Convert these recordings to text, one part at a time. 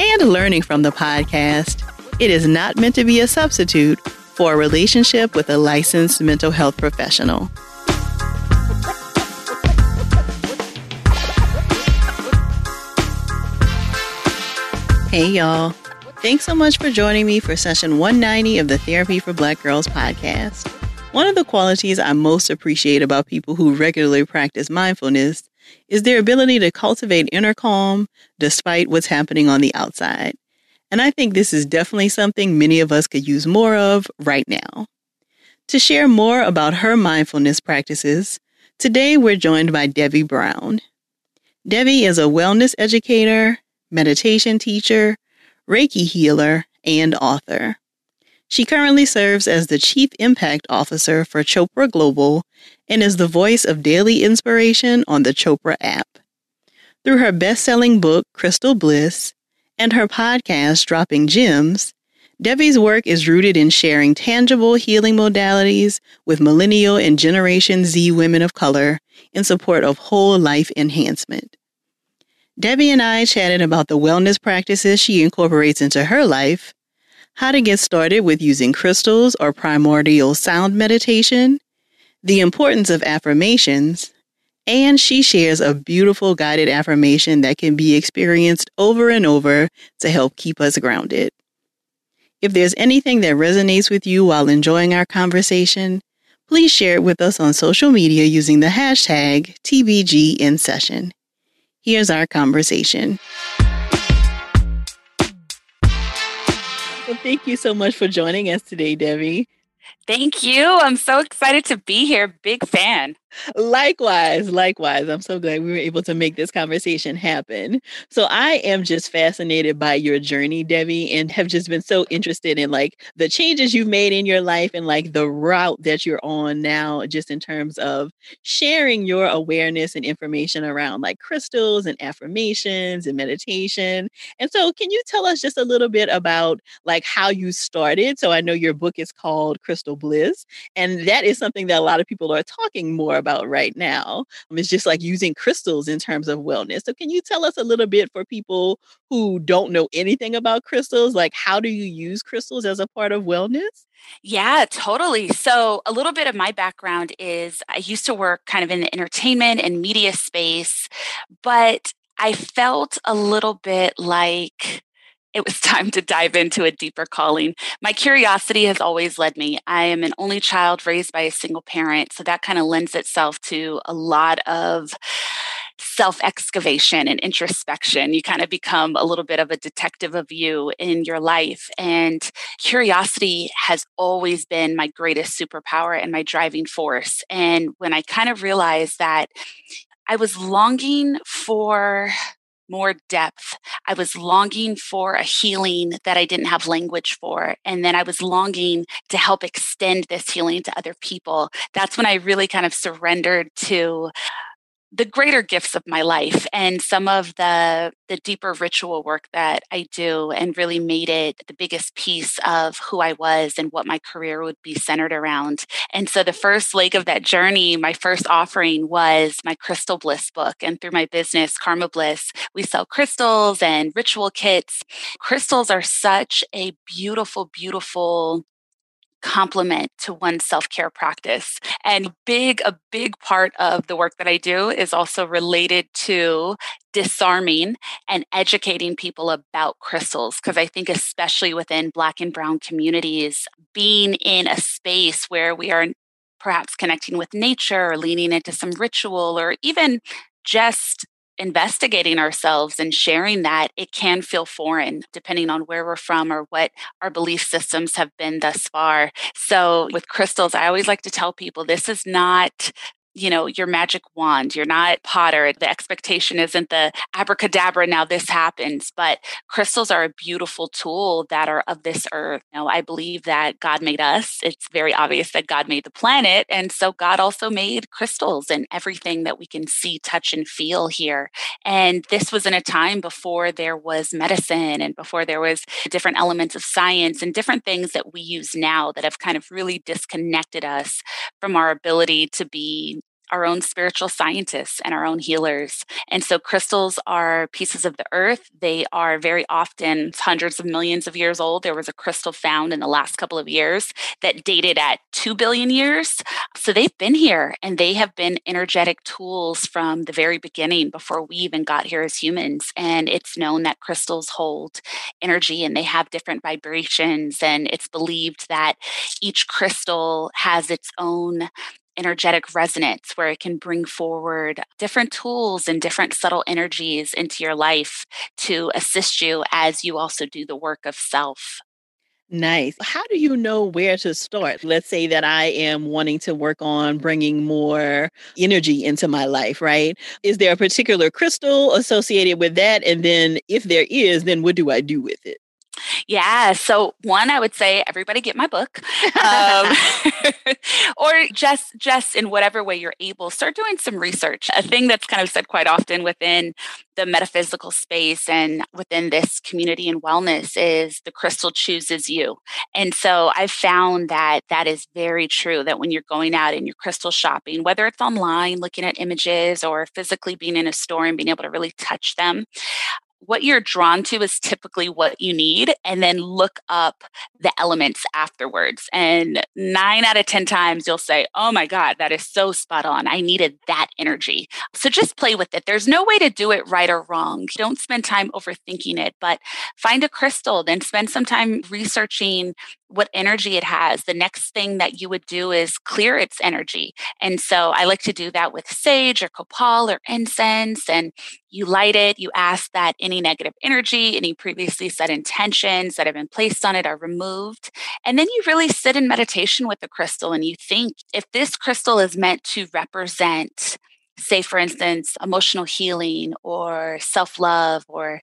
and learning from the podcast, it is not meant to be a substitute for a relationship with a licensed mental health professional. Hey, y'all. Thanks so much for joining me for session 190 of the Therapy for Black Girls podcast. One of the qualities I most appreciate about people who regularly practice mindfulness is their ability to cultivate inner calm despite what's happening on the outside. And I think this is definitely something many of us could use more of right now. To share more about her mindfulness practices, today we're joined by Devi Brown. Devi is a wellness educator, meditation teacher, Reiki healer, and author. She currently serves as the Chief Impact Officer for Chopra Global and is the voice of daily inspiration on the Chopra app. Through her best selling book, Crystal Bliss, and her podcast, Dropping Gems, Devi's work is rooted in sharing tangible healing modalities with millennial and Generation Z women of color in support of whole life enhancement. Devi and I chatted about the wellness practices she incorporates into her life how to get started with using crystals or primordial sound meditation, the importance of affirmations, and she shares a beautiful guided affirmation that can be experienced over and over to help keep us grounded. If there's anything that resonates with you while enjoying our conversation, please share it with us on social media using the hashtag TBGInSession. Here's our conversation. Well, thank you so much for joining us today, Devi. Thank you. I'm so excited to be here. Big fan. Likewise, likewise. I'm so glad we were able to make this conversation happen. So I am just fascinated by your journey, Devi, and have just been so interested in like the changes you've made in your life and like the route that you're on now, just in terms of sharing your awareness and information around like crystals and affirmations and meditation. And so can you tell us just a little bit about like how you started? So I know your book is called Crystal Bliss, and that is something that a lot of people are talking more about right now. Um, it's just like using crystals in terms of wellness. So, can you tell us a little bit for people who don't know anything about crystals? Like, how do you use crystals as a part of wellness? Yeah, totally. So, a little bit of my background is I used to work kind of in the entertainment and media space, but I felt a little bit like it was time to dive into a deeper calling. My curiosity has always led me. I am an only child raised by a single parent, so that kind of lends itself to a lot of self excavation and introspection. You kind of become a little bit of a detective of you in your life. And curiosity has always been my greatest superpower and my driving force. And when I kind of realized that I was longing for more depth. I was longing for a healing that I didn't have language for. And then I was longing to help extend this healing to other people. That's when I really kind of surrendered to the greater gifts of my life and some of the the deeper ritual work that I do and really made it the biggest piece of who I was and what my career would be centered around. And so the first leg of that journey, my first offering was my Crystal Bliss book. And through my business, Karma Bliss, we sell crystals and ritual kits. Crystals are such a beautiful, beautiful complement to one's self-care practice and big a big part of the work that i do is also related to disarming and educating people about crystals because i think especially within black and brown communities being in a space where we are perhaps connecting with nature or leaning into some ritual or even just investigating ourselves and sharing that, it can feel foreign depending on where we're from or what our belief systems have been thus far. So, with crystals, I always like to tell people this is not you know, your magic wand. You're not Potter. The expectation isn't the abracadabra, now this happens. But crystals are a beautiful tool that are of this earth. You I believe that God made us. It's very obvious that God made the planet. And so God also made crystals and everything that we can see, touch, and feel here. And this was in a time before there was medicine and before there was different elements of science and different things that we use now that have kind of really disconnected us from our ability to be our own spiritual scientists and our own healers. And so crystals are pieces of the earth. They are very often hundreds of millions of years old. There was a crystal found in the last couple of years that dated at 2 billion years. So they've been here and they have been energetic tools from the very beginning before we even got here as humans. And it's known that crystals hold energy and they have different vibrations. And it's believed that each crystal has its own energetic resonance where it can bring forward different tools and different subtle energies into your life to assist you as you also do the work of self. Nice. How do you know where to start? Let's say that I am wanting to work on bringing more energy into my life, right? Is there a particular crystal associated with that? And then if there is, then what do I do with it? Yeah. So one, I would say everybody get my book, um, or just just in whatever way you're able, start doing some research. A thing that's kind of said quite often within the metaphysical space and within this community and wellness is the crystal chooses you. And so I've found that that is very true. That when you're going out and you're crystal shopping, whether it's online, looking at images, or physically being in a store and being able to really touch them, what you're drawn to is typically what you need and then look up the elements afterwards and 9 out of 10 times you'll say oh my god that is so spot on i needed that energy. So just play with it there's no way to do it right or wrong don't spend time overthinking it but find a crystal then spend some time researching what energy it has. The next thing that you would do is clear its energy. And so I like to do that with sage or copal or incense. And you light it, you ask that any negative energy, any previously set intentions that have been placed on it are removed. And then you really sit in meditation with the crystal and you think if this crystal is meant to represent say for instance emotional healing or self-love or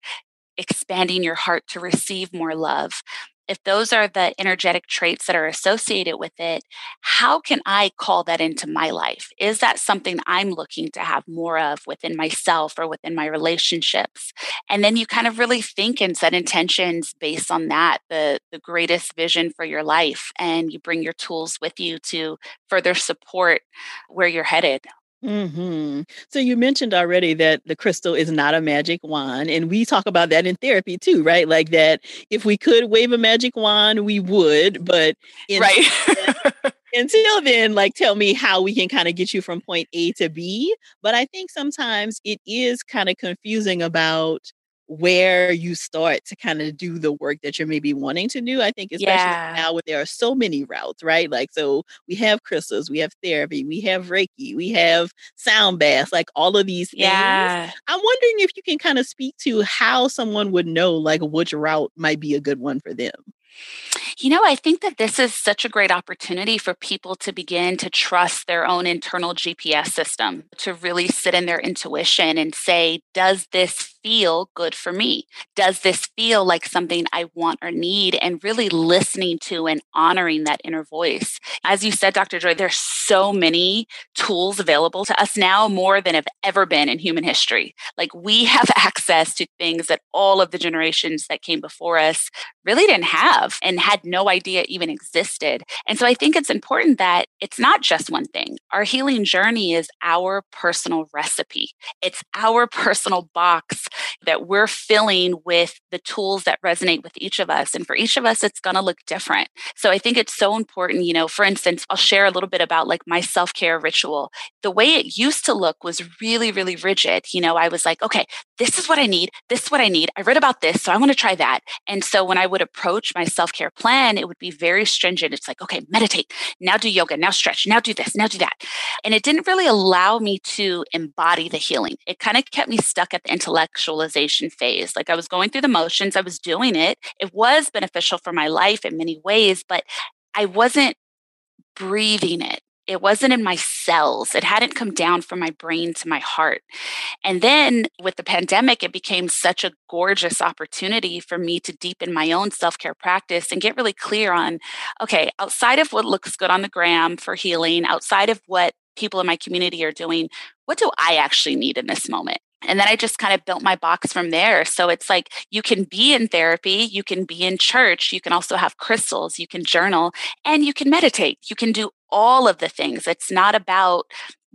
expanding your heart to receive more love if those are the energetic traits that are associated with it, how can I call that into my life? Is that something I'm looking to have more of within myself or within my relationships? And then you kind of really think and set intentions based on that, the, the greatest vision for your life. And you bring your tools with you to further support where you're headed. Hmm So you mentioned already that the crystal is not a magic wand, and we talk about that in therapy too, right? Like that if we could wave a magic wand, we would, but right. until then, like tell me how we can kind of get you from point A to B. But I think sometimes it is kind of confusing about where you start to kind of do the work that you're maybe wanting to do. I think especially yeah. now where there are so many routes, right? Like so we have crystals, we have therapy, we have Reiki, we have sound baths, like all of these things. Yeah. I'm wondering if you can kind of speak to how someone would know like which route might be a good one for them. You know, I think that this is such a great opportunity for people to begin to trust their own internal GPS system, to really sit in their intuition and say, does this feel good for me? Does this feel like something I want or need? And really listening to and honoring that inner voice. As you said, Dr. Joy, there's so many tools available to us now, more than have ever been in human history. Like we have access to things that all of the generations that came before us really didn't have and had no idea even existed. And so I think it's important that it's not just one thing. Our healing journey is our personal recipe, it's our personal box that we're filling with the tools that resonate with each of us. And for each of us, it's going to look different. So I think it's so important, you know, for instance, I'll share a little bit about like my self care ritual. The way it used to look was really, really rigid. You know, I was like, okay, this is what I need. This is what I need. I read about this, so I want to try that. And so when I would approach my self care plan, it would be very stringent. It's like, okay, meditate, now do yoga, now stretch, now do this, now do that. And it didn't really allow me to embody the healing. It kind of kept me stuck at the intellectualization phase. Like I was going through the motions, I was doing it. It was beneficial for my life in many ways, but I wasn't breathing it It wasn't in my cells. It hadn't come down from my brain to my heart. And then with the pandemic, it became such a gorgeous opportunity for me to deepen my own self care practice and get really clear on okay, outside of what looks good on the gram for healing, outside of what people in my community are doing, what do I actually need in this moment? And then I just kind of built my box from there. So it's like you can be in therapy, you can be in church, you can also have crystals, you can journal, and you can meditate. You can do all of the things. It's not about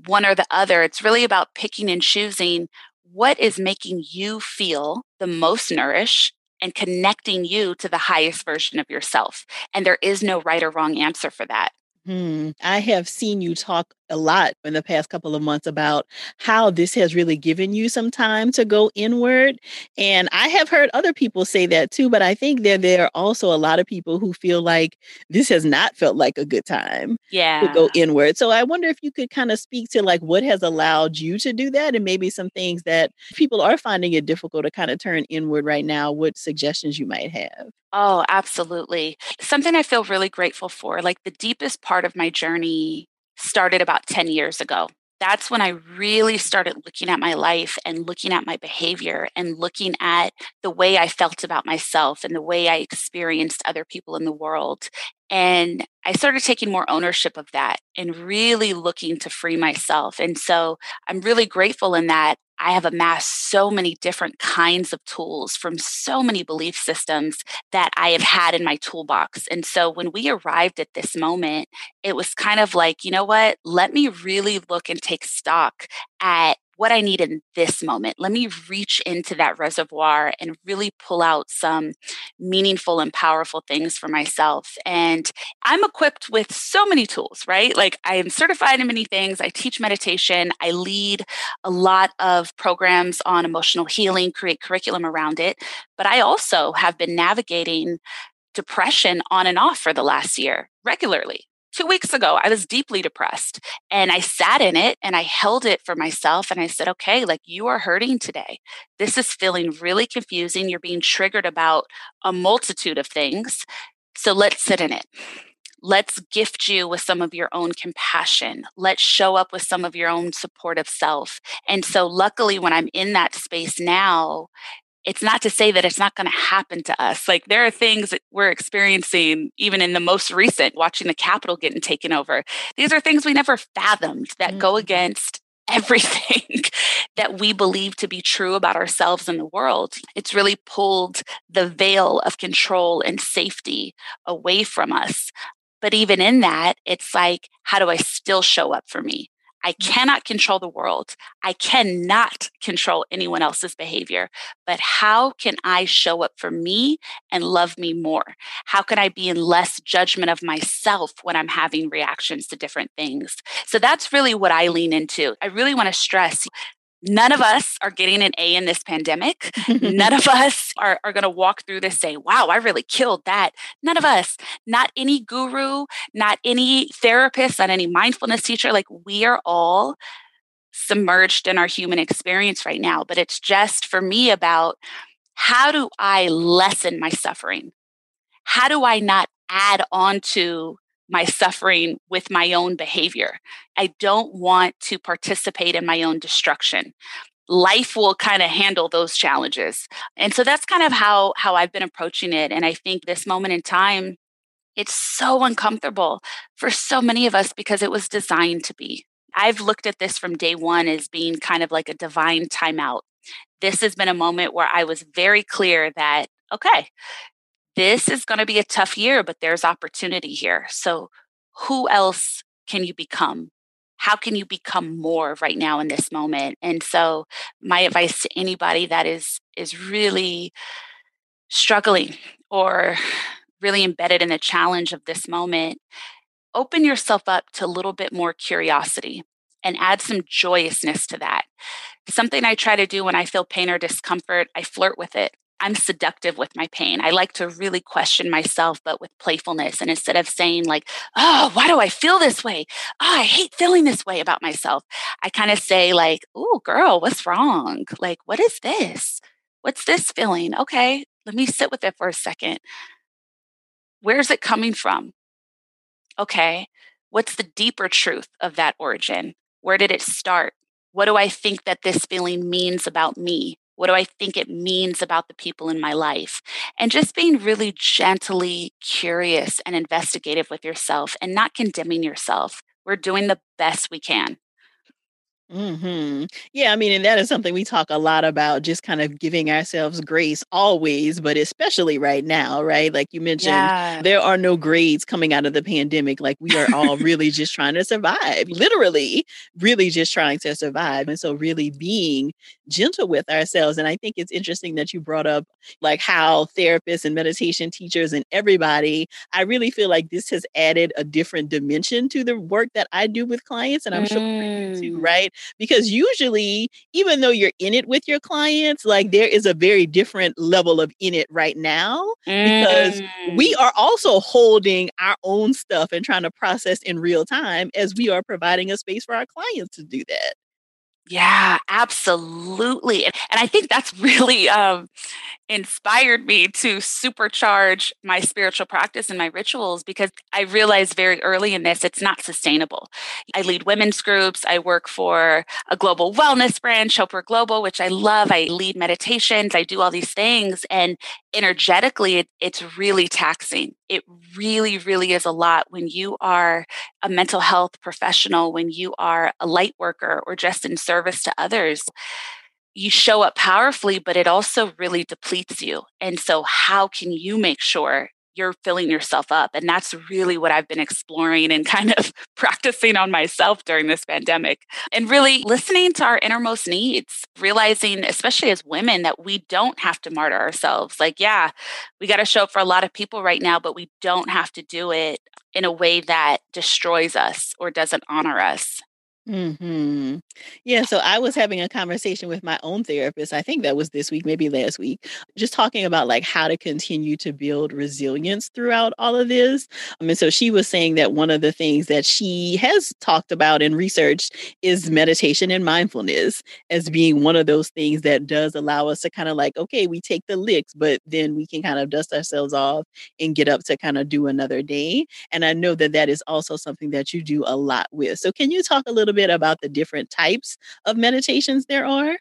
one or the other. It's really about picking and choosing what is making you feel the most nourished and connecting you to the highest version of yourself. And there is no right or wrong answer for that. Hmm. I have seen you talk a lot in the past couple of months about how this has really given you some time to go inward. And I have heard other people say that too, but I think that there are also a lot of people who feel like this has not felt like a good time yeah. to go inward. So I wonder if you could kind of speak to like what has allowed you to do that and maybe some things that people are finding it difficult to kind of turn inward right now, what suggestions you might have. Oh, absolutely. Something I feel really grateful for. Like the deepest part of my journey started about 10 years ago. That's when I really started looking at my life and looking at my behavior and looking at the way I felt about myself and the way I experienced other people in the world. And I started taking more ownership of that and really looking to free myself. And so I'm really grateful in that I have amassed so many different kinds of tools from so many belief systems that I have had in my toolbox. And so when we arrived at this moment, it was kind of like, you know what? Let me really look and take stock at what I need in this moment. Let me reach into that reservoir and really pull out some meaningful and powerful things for myself. And I'm equipped with so many tools, right? Like I am certified in many things. I teach meditation. I lead a lot of programs on emotional healing, create curriculum around it. But I also have been navigating depression on and off for the last year regularly two weeks ago, I was deeply depressed and I sat in it and I held it for myself. And I said, okay, like you are hurting today. This is feeling really confusing. You're being triggered about a multitude of things. So let's sit in it. Let's gift you with some of your own compassion. Let's show up with some of your own supportive self. And so, luckily, when I'm in that space now, it's not to say that it's not going to happen to us. Like there are things that we're experiencing, even in the most recent, watching the Capitol getting taken over. These are things we never fathomed that mm-hmm. go against everything that we believe to be true about ourselves and the world. It's really pulled the veil of control and safety away from us. But even in that, it's like, how do I still show up for me? I cannot control the world. I cannot control anyone else's behavior. But how can I show up for me and love me more? How can I be in less judgment of myself when I'm having reactions to different things? So that's really what I lean into. I really want to stress None of us are getting an A in this pandemic. None of us are, are going to walk through this saying, wow, I really killed that. None of us, not any guru, not any therapist, not any mindfulness teacher. Like we are all submerged in our human experience right now. But it's just for me about how do I lessen my suffering? How do I not add on to my suffering with my own behavior. I don't want to participate in my own destruction. Life will kind of handle those challenges. And so that's kind of how how I've been approaching it and I think this moment in time it's so uncomfortable for so many of us because it was designed to be. I've looked at this from day 1 as being kind of like a divine timeout. This has been a moment where I was very clear that okay, this is going to be a tough year, but there's opportunity here. So, who else can you become? How can you become more right now in this moment? And so, my advice to anybody that is is really struggling or really embedded in the challenge of this moment, open yourself up to a little bit more curiosity and add some joyousness to that. Something I try to do when I feel pain or discomfort, I flirt with it. I'm seductive with my pain. I like to really question myself, but with playfulness. And instead of saying, like, oh, why do I feel this way? Oh, I hate feeling this way about myself. I kind of say, like, oh, girl, what's wrong? Like, what is this? What's this feeling? Okay, let me sit with it for a second. Where's it coming from? Okay, What's the deeper truth of that origin? Where did it start? What do I think that this feeling means about me? What do I think it means about the people in my life? And just being really gently curious and investigative with yourself and not condemning yourself. We're doing the best we can. Hmm Yeah, I mean, and that is something we talk a lot about, just kind of giving ourselves grace always, but especially right now, right? Like you mentioned, Yeah. there are no grades coming out of the pandemic. Like we are all really just trying to survive, literally, really just trying to survive. And so, really being gentle with ourselves. And I think it's interesting that you brought up like how therapists and meditation teachers and everybody, I really feel like this has added a different dimension to the work that I do with clients. And I'm sure for you too, Mm. right? Because usually, even though you're in it with your clients, like there is a very different level of in it right now because we Mm. are also holding our own stuff and trying to process in real time as we are providing a space for our clients to do that. Yeah, absolutely. And, and I think that's really um, inspired me to supercharge my spiritual practice and my rituals because I realized very early in this it's not sustainable. I lead women's groups. I work for a global wellness brand, Chopra Global, which I love. I lead meditations. I do all these things. And energetically, it, it's really taxing. It really, really is a lot when you are a mental health professional, when you are a light worker or just in service to others you show up powerfully, but it also really depletes you. And so, how can you make sure you're filling yourself up? And that's really what I've been exploring and kind of practicing on myself during this pandemic. And really listening to our innermost needs, realizing, especially as women, that we don't have to martyr ourselves. Like, yeah, we got to show up for a lot of people right now, but we don't have to do it in a way that destroys us or doesn't honor us. Hmm Yeah, so I was having a conversation with my own therapist. I think that was this week, maybe last week, just talking about like how to continue to build resilience throughout all of this. Um, and so she was saying that one of the things that she has talked about and researched is meditation and mindfulness as being one of those things that does allow us to kind of like, okay, we take the licks, but then we can kind of dust ourselves off and get up to kind of do another day. And I know that that is also something that you do a lot with. So, can you talk a little bit about the different types of meditations there are?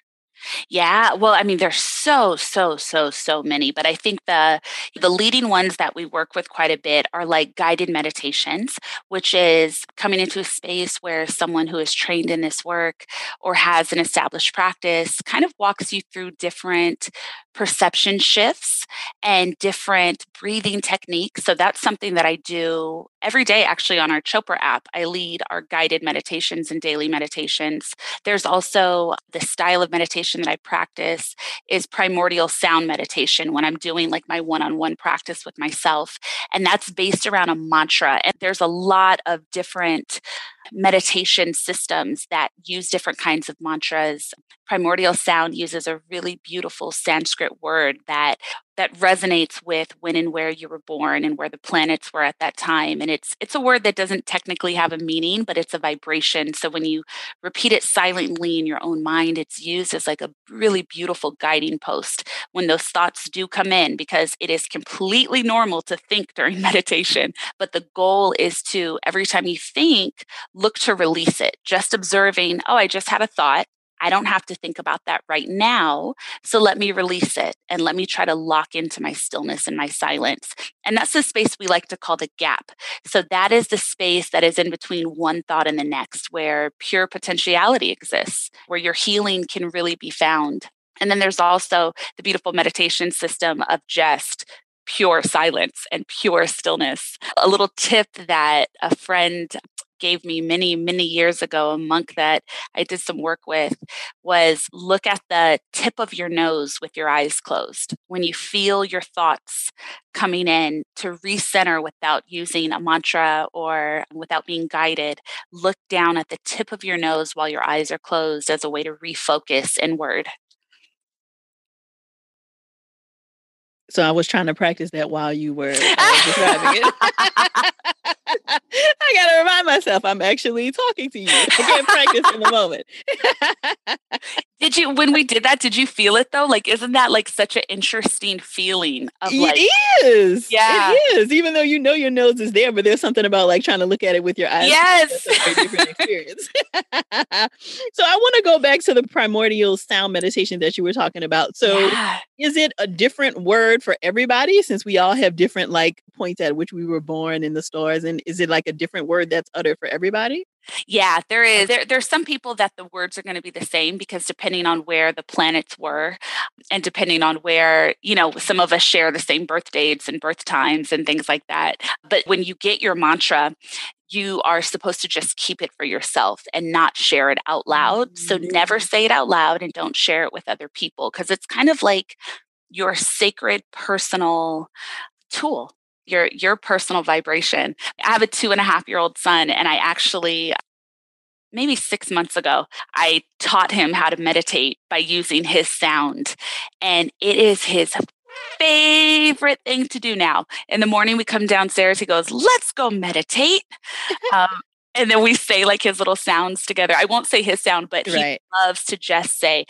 Yeah, well, I mean, there's so, so, so, so many, but I think the the leading ones that we work with quite a bit are like guided meditations, which is coming into a space where someone who is trained in this work or has an established practice kind of walks you through different perception shifts and different breathing techniques. So that's something that I do every day actually on our Chopra app. I lead our guided meditations and daily meditations. There's also the style of meditation that I practice is primordial sound meditation when I'm doing like my one-on-one practice with myself and that's based around a mantra and there's a lot of different meditation systems that use different kinds of mantras. Primordial sound uses a really beautiful sanskrit word that that resonates with when and where you were born and where the planets were at that time. And it's it's a word that doesn't technically have a meaning but it's a vibration. So when you repeat it silently in your own mind it's used as like a really beautiful guiding post when those thoughts do come in because it is completely normal to think during meditation. But the goal is to every time you think look to release it just observing oh i just had a thought I don't have to think about that right now. So let me release it and let me try to lock into my stillness and my silence. And that's the space we like to call the gap. So that is the space that is in between one thought and the next, where pure potentiality exists, where your healing can really be found. And then there's also the beautiful meditation system of just pure silence and pure stillness. A little tip that a friend gave me many, many years ago, a monk that I did some work with, was look at the tip of your nose with your eyes closed. When you feel your thoughts coming in to recenter without using a mantra or without being guided, look down at the tip of your nose while your eyes are closed as a way to refocus inward. So I was trying to practice that while you were uh, describing it. I gotta remind myself I'm actually talking to you. I can't practice in the moment. Did you when we did that? Did you feel it though? Like, isn't that like such an interesting feeling? Of like, it is. Yeah, it is. Even though you know your nose is there, but there's something about like trying to look at it with your eyes. Yes, different experience. so I want to go back to the primordial sound meditation that you were talking about. So, yeah. is it a different word for everybody? Since we all have different like points at which we were born in the stars, and is it like a different word that's uttered for everybody? Yeah, there is. There, there's some people that the words are going to be the same because depending on where the planets were, and depending on where you know, some of us share the same birth dates and birth times and things like that. But when you get your mantra, you are supposed to just keep it for yourself and not share it out loud. So never mm. say it out loud and don't share it with other people because it's kind of like your sacred personal tool your your personal vibration. I have a two and a half year old son, and I actually maybe six months ago, I taught him how to meditate by using his sound. And it is his favorite thing to do now. In the morning, we come downstairs, he goes, Let's go meditate. um, and then we say like his little sounds together. I won't say his sound, but right. he loves to just say,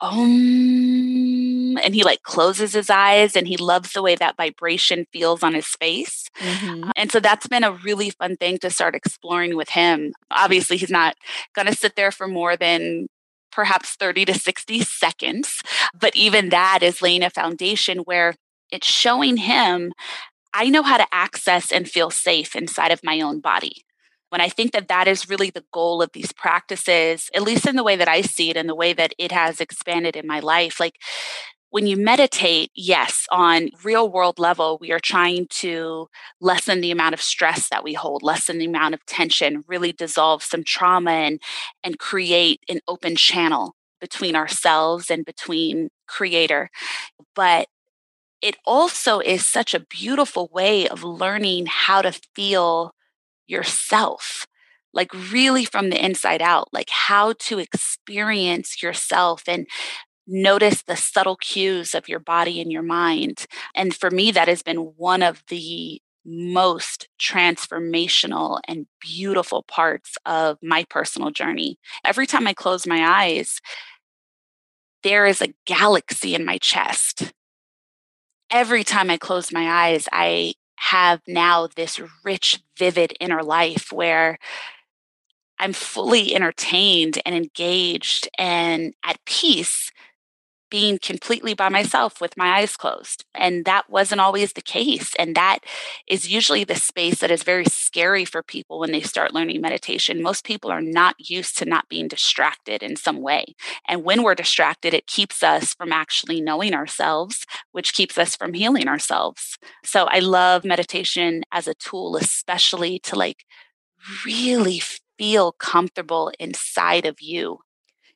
um, and he like closes his eyes and he loves the way that vibration feels on his face. Mm-hmm. And so that's been a really fun thing to start exploring with him. Obviously, he's not going to sit there for more than perhaps 30 to 60 seconds, but even that is laying a foundation where it's showing him I know how to access and feel safe inside of my own body when I think that that is really the goal of these practices, at least in the way that I see it and the way that it has expanded in my life, like when you meditate, yes, on real world level, we are trying to lessen the amount of stress that we hold, lessen the amount of tension, really dissolve some trauma and, and create an open channel between ourselves and between creator. But it also is such a beautiful way of learning how to feel yourself like really from the inside out like how to experience yourself and notice the subtle cues of your body and your mind. And for me that has been one of the most transformational and beautiful parts of my personal journey. Every time i close my eyes there is a galaxy in my chest. Every time i close my eyes i have now this rich, vivid inner life where I'm fully entertained and engaged and at peace being completely by myself with my eyes closed. And that wasn't always the case. And that is usually the space that is very scary for people when they start learning meditation. Most people are not used to not being distracted in some way. And when we're distracted, it keeps us from actually knowing ourselves, which keeps us from healing ourselves. So I love meditation as a tool, especially to like really feel comfortable inside of you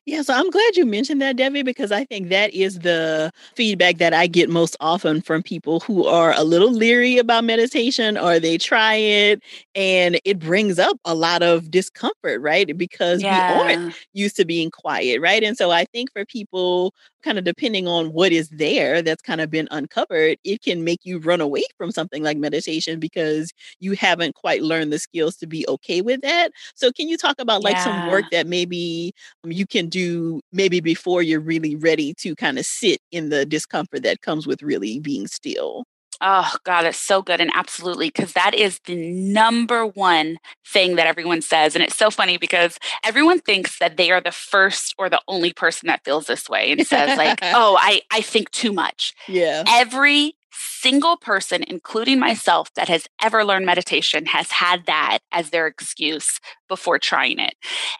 yeah, so I'm glad you mentioned that, Devi, because I think that is the feedback that I get most often from people who are a little leery about meditation or they try it and it brings up a lot of discomfort, right? Because yeah. we aren't used to being quiet, right? And so I think for people kind of depending on what is there that's kind of been uncovered, it can make you run away from something like meditation because you haven't quite learned the skills to be okay with that. So, can you talk about like yeah. some work that maybe um, you can do maybe before you're really ready to kind of sit in the discomfort that comes with really being still? Oh, God, it's so good. And absolutely, because that is the number one thing that everyone says. And it's so funny because everyone thinks that they are the first or the only person that feels this way and says, like, oh, I, I think too much. Yeah. Every single person, including myself, that has ever learned meditation has had that as their excuse before trying it.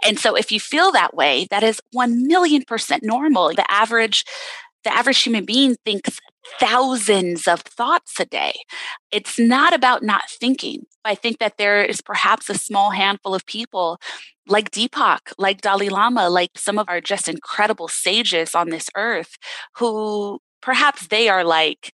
And so if you feel that way, that is 1 million percent normal. The average the average human being thinks thousands of thoughts a day. It's not about not thinking. I think that there is perhaps a small handful of people like Deepak, like Dalai Lama, like some of our just incredible sages on this earth who perhaps they are like,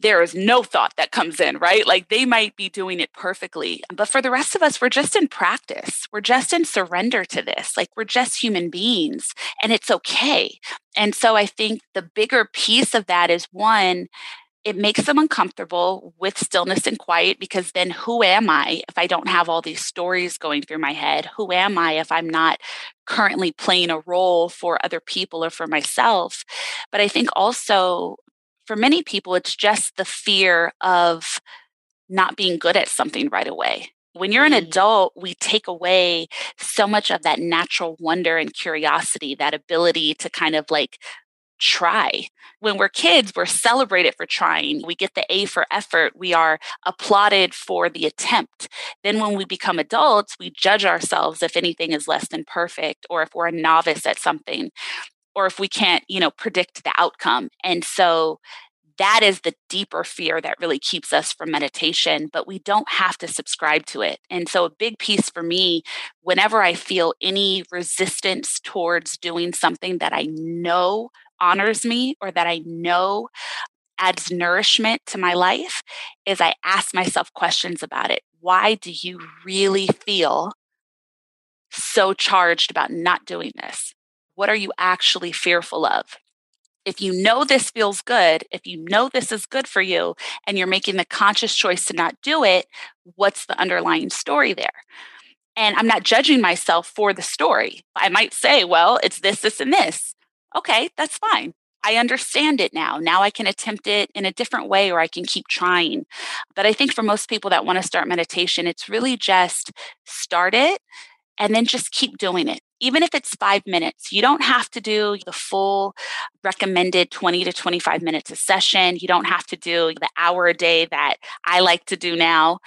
there is no thought that comes in, right? Like they might be doing it perfectly. But for the rest of us, we're just in practice. We're just in surrender to this. Like we're just human beings and it's okay. And so I think the bigger piece of that is one, it makes them uncomfortable with stillness and quiet because then who am I if I don't have all these stories going through my head? Who am I if I'm not currently playing a role for other people or for myself? But I think also for many people, it's just the fear of not being good at something right away. When you're an mm. adult, we take away so much of that natural wonder and curiosity, that ability to kind of like try. When we're kids, we're celebrated for trying. We get the A for effort. We are applauded for the attempt. Then, when we become adults, we judge ourselves if anything is less than perfect or if we're a novice at something or if we can't, you know, predict the outcome. And so that is the deeper fear that really keeps us from meditation, but we don't have to subscribe to it. And so, a big piece for me, whenever I feel any resistance towards doing something that I know honors me or that I know adds nourishment to my life, is I ask myself questions about it. Why do you really feel so charged about not doing this? What are you actually fearful of? If you know this feels good, if you know this is good for you, and you're making the conscious choice to not do it, what's the underlying story there? And I'm not judging myself for the story. I might say, well, it's this, this, and this. Okay, that's fine. I understand it now. Now I can attempt it in a different way or I can keep trying. But I think for most people that want to start meditation, it's really just start it and then just keep doing it. Even if it's five minutes, you don't have to do the full recommended 20 to 25 minutes a session. You don't have to do the hour a day that I like to do now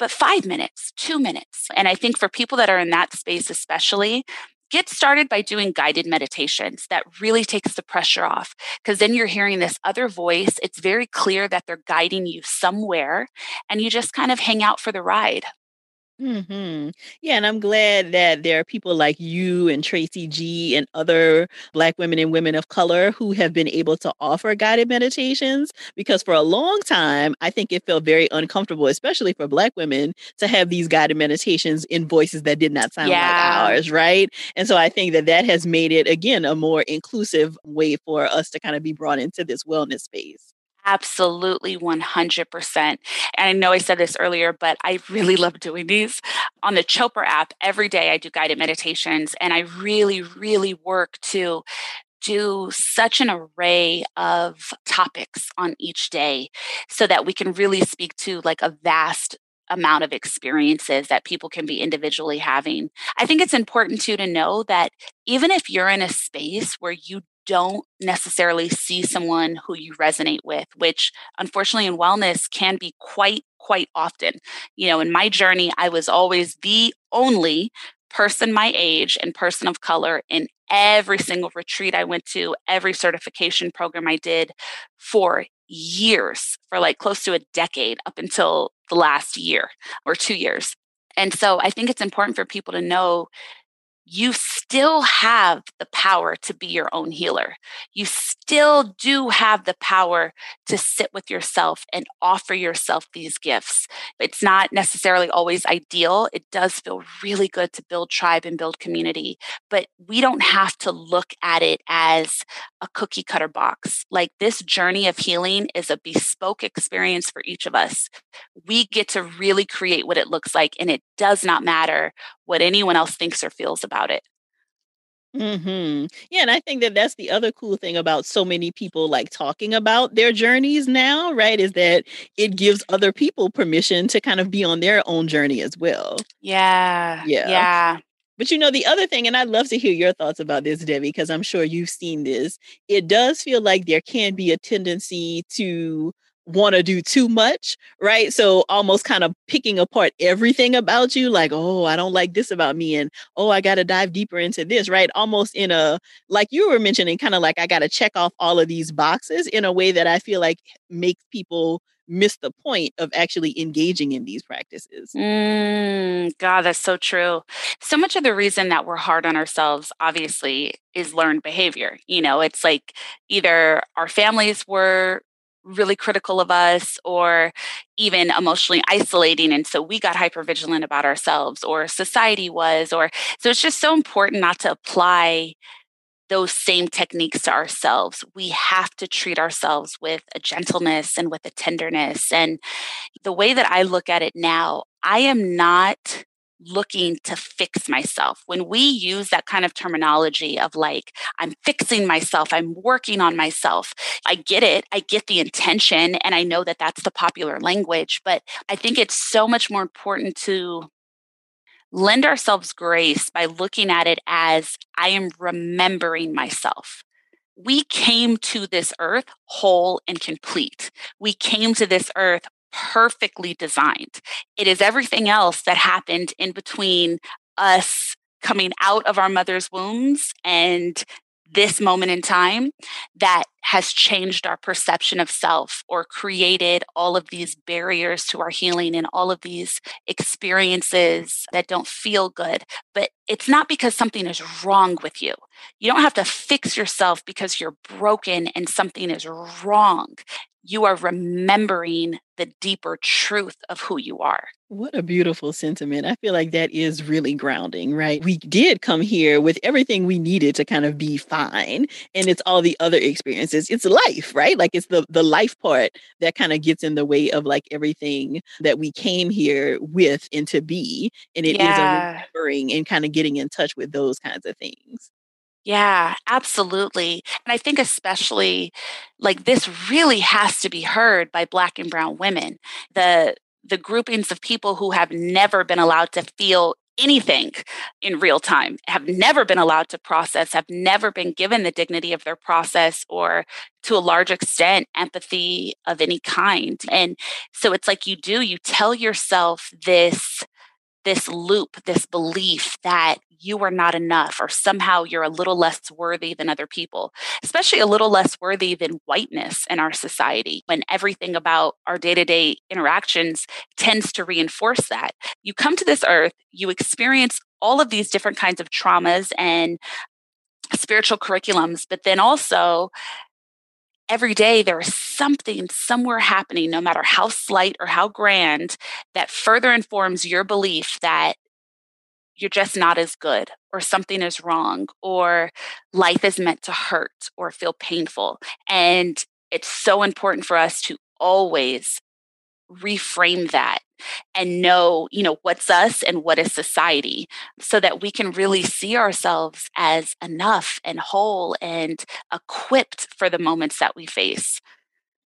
but five minutes, two minutes. And I think for people that are in that space, especially, get started by doing guided meditations. That really takes the pressure off because then you're hearing this other voice. It's very clear that they're guiding you somewhere, and you just kind of hang out for the ride. Mhm. Yeah, and I'm glad that there are people like you and Tracy G and other Black women and women of color who have been able to offer guided meditations because for a long time, I think it felt very uncomfortable, especially for Black women, to have these guided meditations in voices that did not sound like ours, right? And so I think that that has made it, again, a more inclusive way for us to kind of be brought into this wellness space. Absolutely 100%. And I know I said this earlier, but I really love doing these. On the Chopra app, every day I do guided meditations, and I really, really work to do such an array of topics on each day so that we can really speak to like a vast amount of experiences that people can be individually having. I think it's important too to know that even if you're in a space where you don't necessarily see someone who you resonate with, which unfortunately in wellness can be quite, quite often. You know, in my journey, I was always the only person my age and person of color in every single retreat I went to, every certification program I did for years, for like close to a decade up until the last year or two years. And so I think it's important for people to know you still have the power to be your own healer. You still do have the power to sit with yourself and offer yourself these gifts. It's not necessarily always ideal. It does feel really good to build tribe and build community, but we don't have to look at it as a cookie cutter box. Like this journey of healing is a bespoke experience for each of us. We get to really create what it looks like, and it does not matter what anyone else thinks or feels about it. Mhm. Yeah, and I think that that's the other cool thing about so many people like talking about their journeys now, right? Is that it gives other people permission to kind of be on their own journey as well. Yeah. Yeah. Yeah. But you know, the other thing, and I'd love to hear your thoughts about this, Devi, because I'm sure you've seen this. It does feel like there can be a tendency to want to do too much, right? So almost kind of picking apart everything about you, like, oh, I don't like this about me, and oh, I got to dive deeper into this, right? Almost in a, like you were mentioning, kind of like I got to check off all of these boxes in a way that I feel like makes people miss the point of actually engaging in these practices. Mm, God, that's so true. So much of the reason that we're hard on ourselves, obviously, is learned behavior. You know, it's like either our families were really critical of us or even emotionally isolating and so we got hyper vigilant about ourselves or society was or so it's just so important not to apply those same techniques to ourselves. We have to treat ourselves with a gentleness and with a tenderness. And the way that I look at it now, I am not looking to fix myself. When we use that kind of terminology of like, I'm fixing myself, I'm working on myself, I get it. I get the intention. And I know that that's the popular language. But I think it's so much more important to lend ourselves grace by looking at it as I am remembering myself. We came to this earth whole and complete. We came to this earth perfectly designed. It is everything else that happened in between us coming out of our mother's wombs and this moment in time that has changed our perception of self or created all of these barriers to our healing and all of these experiences that don't feel good. But it's not because something is wrong with you. You don't have to fix yourself because you're broken and something is wrong you are remembering the deeper truth of who you are. What a beautiful sentiment. I feel like that is really grounding, right? We did come here with everything we needed to kind of be fine. And it's all the other experiences. It's life, right? Like it's the the life part that kind of gets in the way of like everything that we came here with and to be. And it yeah. is a remembering and kind of getting in touch with those kinds of things. Yeah, absolutely. And I think especially like this really has to be heard by black and brown women. The the groupings of people who have never been allowed to feel anything in real time, have never been allowed to process, have never been given the dignity of their process or to a large extent empathy of any kind. And so it's like you do, you tell yourself this this loop, this belief that you are not enough or somehow you're a little less worthy than other people, especially a little less worthy than whiteness in our society when everything about our day to day interactions tends to reinforce that. You come to this earth, you experience all of these different kinds of traumas and spiritual curriculums, but then also every day there is something somewhere happening, no matter how slight or how grand, that further informs your belief that you're just not as good or something is wrong or life is meant to hurt or feel painful. And it's so important for us to always reframe that and know you know what's us and what is society so that we can really see ourselves as enough and whole and equipped for the moments that we face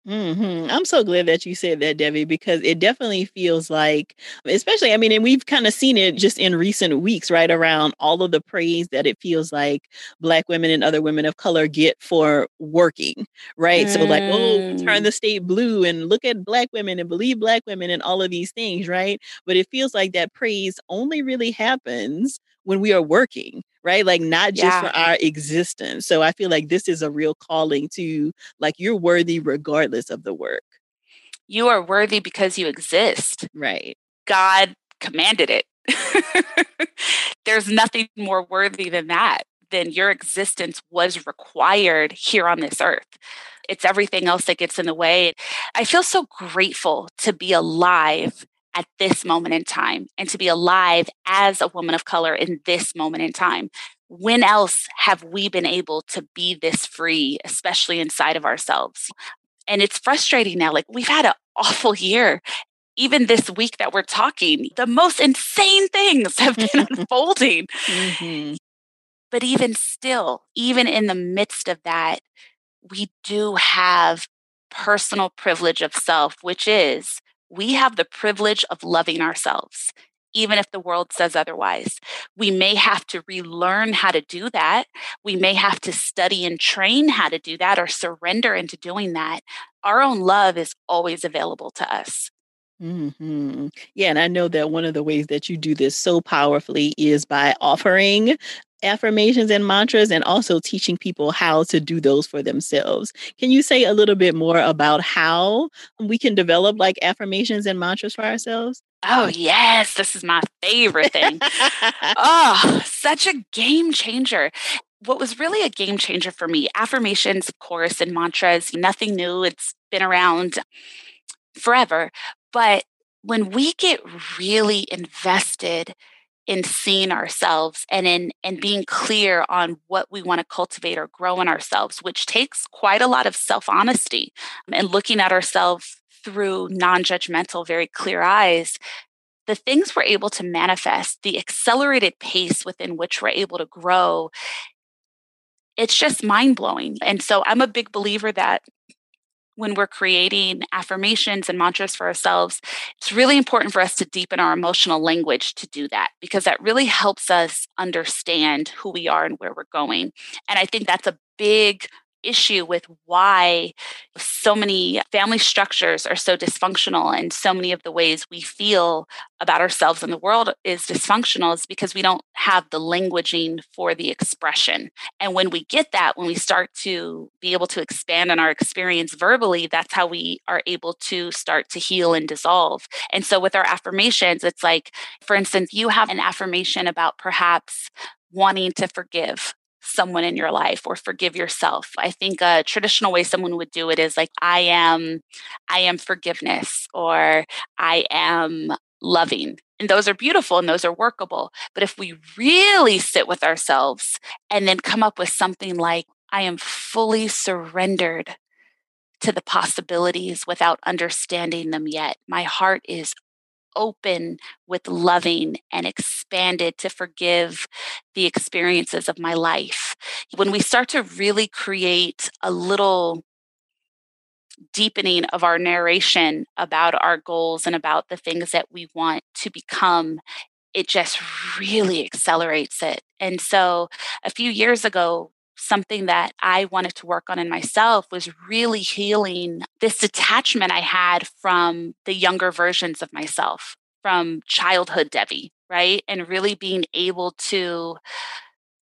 hmm I'm so glad that you said that, Devi, because it definitely feels like, especially, I mean, and we've kind of seen it just in recent weeks, right? Around all of the praise that it feels like Black women and other women of color get for working, right? Mm. So, like, oh, turn mm. the state blue and look at Black women and believe Black women and all of these things, right? But it feels like that praise only really happens when we are working, right? Like not just yeah. for our existence. So I feel like this is a real calling to like you're worthy regardless of the work. You are worthy because you exist. Right. God commanded it. There's nothing more worthy than that, than your existence was required here on this earth. It's everything else that gets in the way. I feel so grateful to be alive at this moment in time and to be alive as a woman of color in this moment in time. When else have we been able to be this free, especially inside of ourselves? And it's frustrating now. Like we've had an awful year. Even this week that we're talking, the most insane things have been unfolding. Mm-hmm. But even still, even in the midst of that, we do have personal privilege of self, which is we have the privilege of loving ourselves, even if the world says otherwise. We may have to relearn how to do that. We may have to study and train how to do that or surrender into doing that. Our own love is always available to us. Hmm Yeah, and I know that one of the ways that you do this so powerfully is by offering affirmations and mantras and also teaching people how to do those for themselves. Can you say a little bit more about how we can develop like affirmations and mantras for ourselves? Oh, yes. This is my favorite thing. oh, such a game changer. What was really a game changer for me, affirmations, of course, and mantras, nothing new. It's been around forever. But when we get really invested in seeing ourselves and in and being clear on what we want to cultivate or grow in ourselves which takes quite a lot of self-honesty um, and looking at ourselves through non-judgmental very clear eyes the things we're able to manifest the accelerated pace within which we're able to grow it's just mind-blowing. And so i'm a big believer that when we're creating affirmations and mantras for ourselves, it's really important for us to deepen our emotional language to do that because that really helps us understand who we are and where we're going. And I think that's a big issue with why so many family structures are so dysfunctional and so many of the ways we feel about ourselves and the world is dysfunctional is because we don't have the languaging for the expression. And when we get that, when we start to be able to expand on our experience verbally, that's how we are able to start to heal and dissolve. And so with our affirmations, it's like, for instance, you have an affirmation about perhaps wanting to forgive someone in your life or forgive yourself. I think a traditional way someone would do it is like I am I am forgiveness or I am loving. And those are beautiful and those are workable. But if we really sit with ourselves and then come up with something like I am fully surrendered to the possibilities without understanding them yet. My heart is open with loving and expanded to forgive the experiences of my life. When we start to really create a little deepening of our narration about our goals and about the things that we want to become, it just really accelerates it. And so a few years ago, something that I wanted to work on in myself was really healing this detachment I had from the younger versions of myself, from childhood Devi, right? And really being able to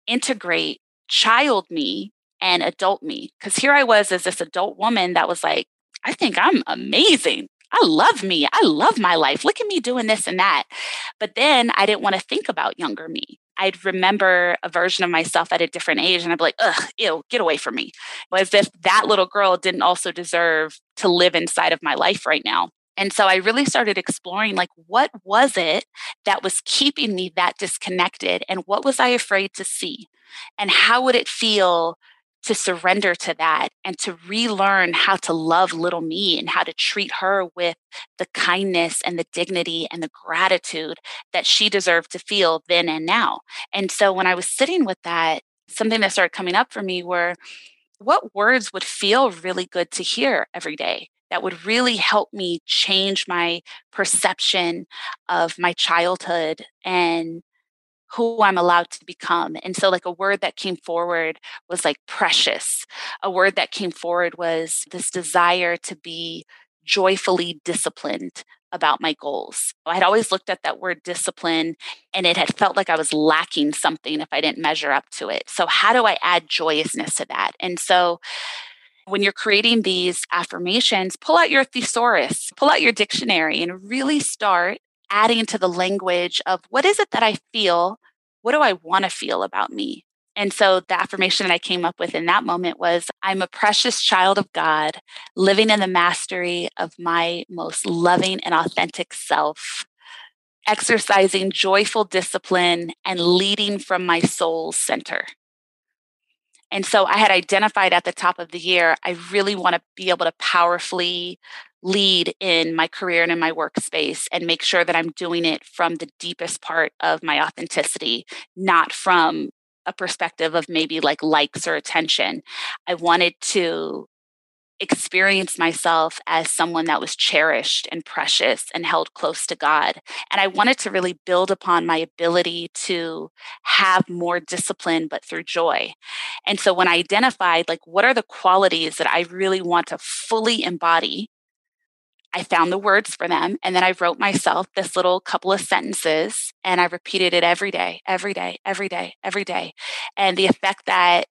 integrate child me and adult me. Because here I was as this adult woman that was like, I think I'm amazing. I love me. I love my life. Look at me doing this and that. But then I didn't want to think about younger me. I'd remember a version of myself at a different age and I'd be like, ugh, ew, get away from me. As if that little girl didn't also deserve to live inside of my life right now. And so I really started exploring like, what was it that was keeping me that disconnected? And what was I afraid to see? And how would it feel to surrender to that and to relearn how to love little me and how to treat her with the kindness and the dignity and the gratitude that she deserved to feel then and now. And so when I was sitting with that, something that started coming up for me were what words would feel really good to hear every day that would really help me change my perception of my childhood and who I'm allowed to become. And so, like, a word that came forward was like precious. A word that came forward was this desire to be joyfully disciplined about my goals. I had always looked at that word discipline and it had felt like I was lacking something if I didn't measure up to it. So, how do I add joyousness to that? And so, when you're creating these affirmations, pull out your thesaurus, pull out your dictionary, and really start adding to the language of what is it that I feel? What do I want to feel about me? And so the affirmation that I came up with in that moment was I'm a precious child of God, living in the mastery of my most loving and authentic self, exercising joyful discipline and leading from my soul's center. And so I had identified at the top of the year, I really want to be able to powerfully lead in my career and in my workspace and make sure that I'm doing it from the deepest part of my authenticity, not from a perspective of maybe like likes or attention. I wanted to experience myself as someone that was cherished and precious and held close to God. And I wanted to really build upon my ability to have more discipline, but through joy. And so when I identified, like, what are the qualities that I really want to fully embody I found the words for them and then I wrote myself this little couple of sentences and I repeated it every day, every day, every day, every day. And the effect that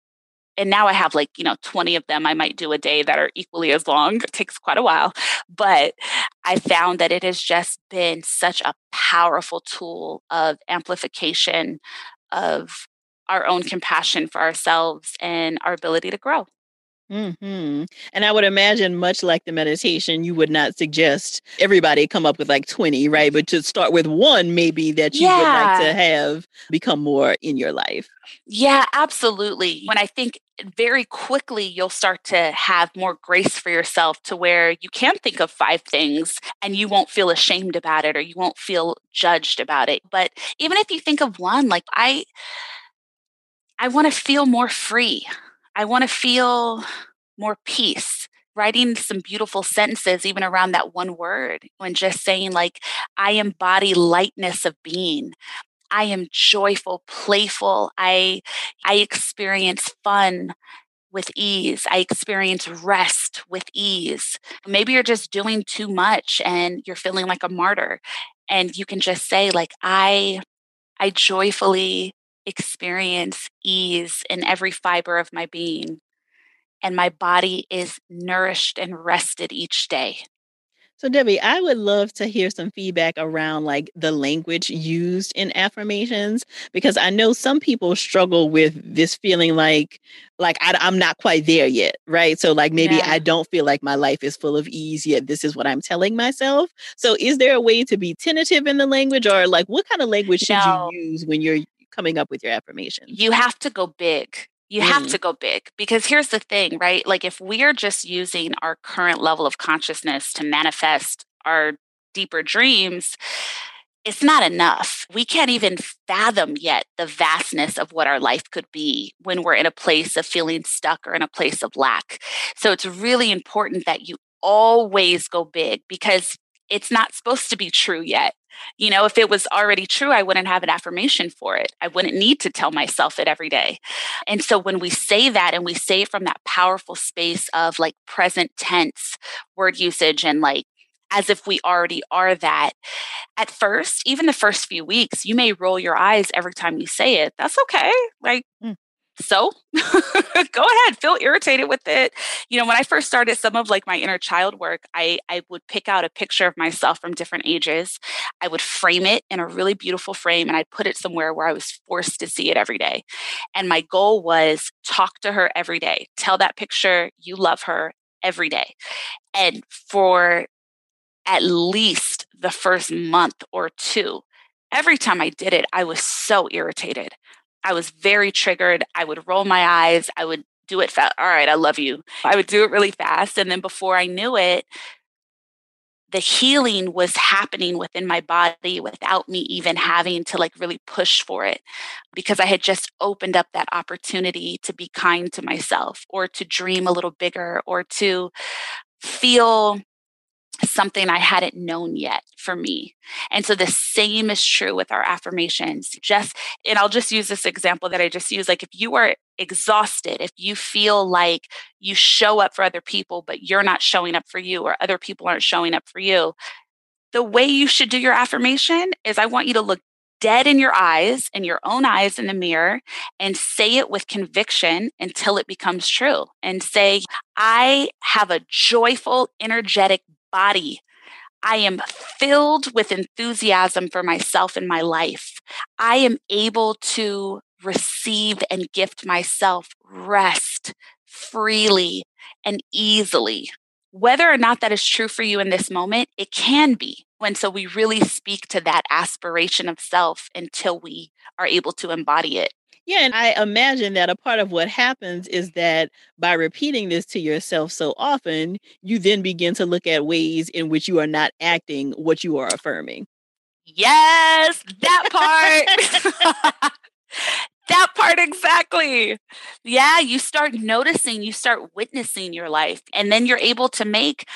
and now I have like, you know, 20 of them I might do a day that are equally as long. It takes quite a while. But I found that it has just been such a powerful tool of amplification of our own compassion for ourselves and our ability to grow. hmm And I would imagine, much like the meditation, you would not suggest everybody come up with like 20, right? But to start with one, maybe that you yeah. would like to have become more in your life. Yeah, absolutely. When I think very quickly you'll start to have more grace for yourself to where you can think of five things and you won't feel ashamed about it or you won't feel judged about it. But even if you think of one, like I I want to feel more free. I want to feel more peace. Writing some beautiful sentences, even around that one word, when just saying, like, I embody lightness of being. I am joyful, playful. I I experience fun with ease. I experience rest with ease. Maybe you're just doing too much and you're feeling like a martyr and you can just say like I I joyfully experience ease in every fiber of my being, and my body is nourished and rested each day. So, Devi, I would love to hear some feedback around like the language used in affirmations because I know some people struggle with this feeling like, like I, am not quite there yet, right? So, like maybe yeah. I don't feel like my life is full of ease yet. This is what I'm telling myself. So, is there a way to be tentative in the language, or like what kind of language should no. you use when you're coming up with your affirmation? You have to go big. You mm. have to go big because here's the thing, right? Like if we are just using our current level of consciousness to manifest our deeper dreams, it's not enough. We can't even fathom yet the vastness of what our life could be when we're in a place of feeling stuck or in a place of lack. So it's really important that you always go big because it's not supposed to be true yet. You know, if it was already true, I wouldn't have an affirmation for it. I wouldn't need to tell myself it every day. And so when we say that and we say it from that powerful space of like present tense word usage and like as if we already are that. At first, even the first few weeks, you may roll your eyes every time you say it. That's okay. Like, mm so go ahead feel irritated with it. You know when i first started some of like my inner child work i i would pick out a picture of myself from different ages. I would frame it in a really beautiful frame and i'd put it somewhere where i was forced to see it every day. And my goal was talk to her every day. Tell that picture you love her every day. And for at least the first month or two every time i did it i was so irritated I was very triggered. I would roll my eyes. I would do it fast. All right, I love you. I would do it really fast. And then before I knew it, the healing was happening within my body without me even having to like really push for it because I had just opened up that opportunity to be kind to myself or to dream a little bigger or to feel something I hadn't known yet for me. And so the same is true with our affirmations. Just, and I'll just use this example that I just used. Like if you are exhausted, if you feel like you show up for other people, but you're not showing up for you, or other people aren't showing up for you, the way you should do your affirmation is I want you to look dead in your eyes, in your own eyes in the mirror, and say it with conviction until it becomes true. And say, I have a joyful, energetic body. I am filled with enthusiasm for myself and my life. I am able to receive and gift myself rest freely and easily. Whether or not that is true for you in this moment, it can be. And so we really speak to that aspiration of self until we are able to embody it. Yeah, and I imagine that a part of what happens is that by repeating this to yourself so often, you then begin to look at ways in which you are not acting what you are affirming. Yes, that part. that part exactly. Yeah, you start noticing, you start witnessing your life, and then you're able to make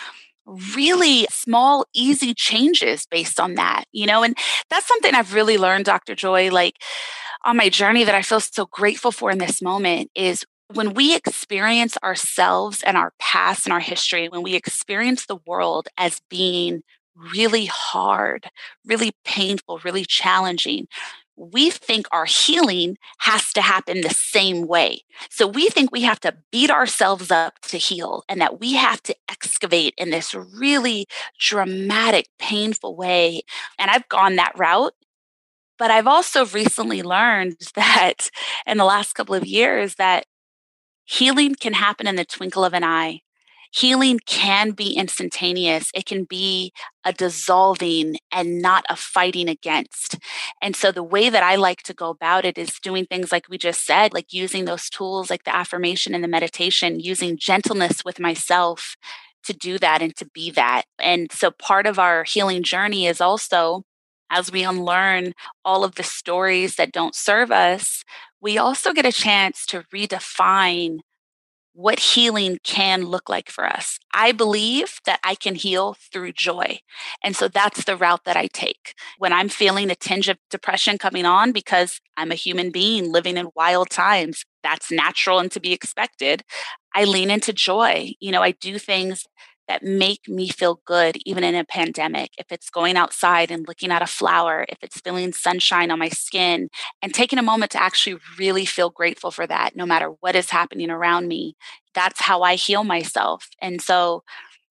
really small, easy changes based on that, you know? And that's something I've really learned, Dr. Joy, like on my journey that I feel so grateful for in this moment is when we experience ourselves and our past and our history, when we experience the world as being really hard, really painful, really challenging, we think our healing has to happen the same way. So we think we have to beat ourselves up to heal and that we have to excavate in this really dramatic, painful way. And I've gone that route. But I've also recently learned that in the last couple of years that healing can happen in the twinkle of an eye healing can be instantaneous. It can be a dissolving and not a fighting against. And so the way that I like to go about it is doing things like we just said, like using those tools like the affirmation and the meditation, using gentleness with myself to do that and to be that. And so part of our healing journey is also as we unlearn all of the stories that don't serve us, we also get a chance to redefine what healing can look like for us. I believe that I can heal through joy. And so that's the route that I take. When I'm feeling a tinge of depression coming on because I'm a human being living in wild times, that's natural and to be expected. I lean into joy. You know, I do things that make me feel good even in a pandemic. If it's going outside and looking at a flower, if it's feeling sunshine on my skin, and taking a moment to actually really feel grateful for that, no matter what is happening around me, that's how I heal myself. And so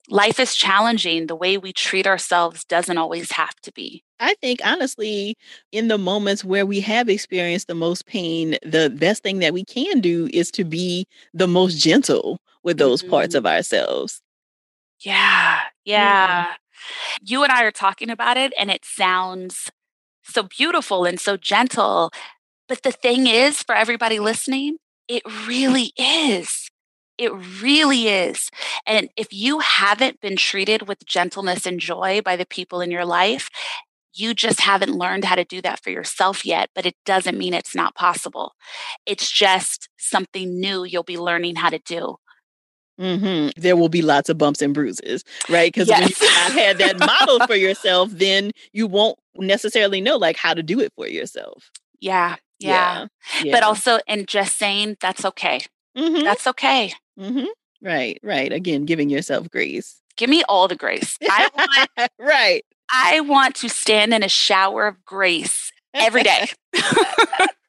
life is challenging. The way we treat ourselves doesn't always have to be. I think honestly, in the moments where we have experienced the most pain, the best thing that we can do is to be the most gentle with those mm-hmm. parts of ourselves. Yeah, mm-hmm. yeah. You and I are talking about it, and it sounds so beautiful and so gentle. But the thing is, for everybody listening, it really is. It really is. And if you haven't been treated with gentleness and joy by the people in your life, you just haven't learned how to do that for yourself yet, but it doesn't mean it's not possible. It's just something new you'll be learning how to do. Mm-hmm. There will be lots of bumps and bruises, right? Because yes. when you have had that model for yourself, then you won't necessarily know like how to do it for yourself. Yeah, yeah. yeah. But also, and just saying that's okay. Mm-hmm. That's okay. Mm-hmm. Right, right. Again, giving yourself grace. Give me all the grace. I want, right. I want to stand in a shower of grace every day.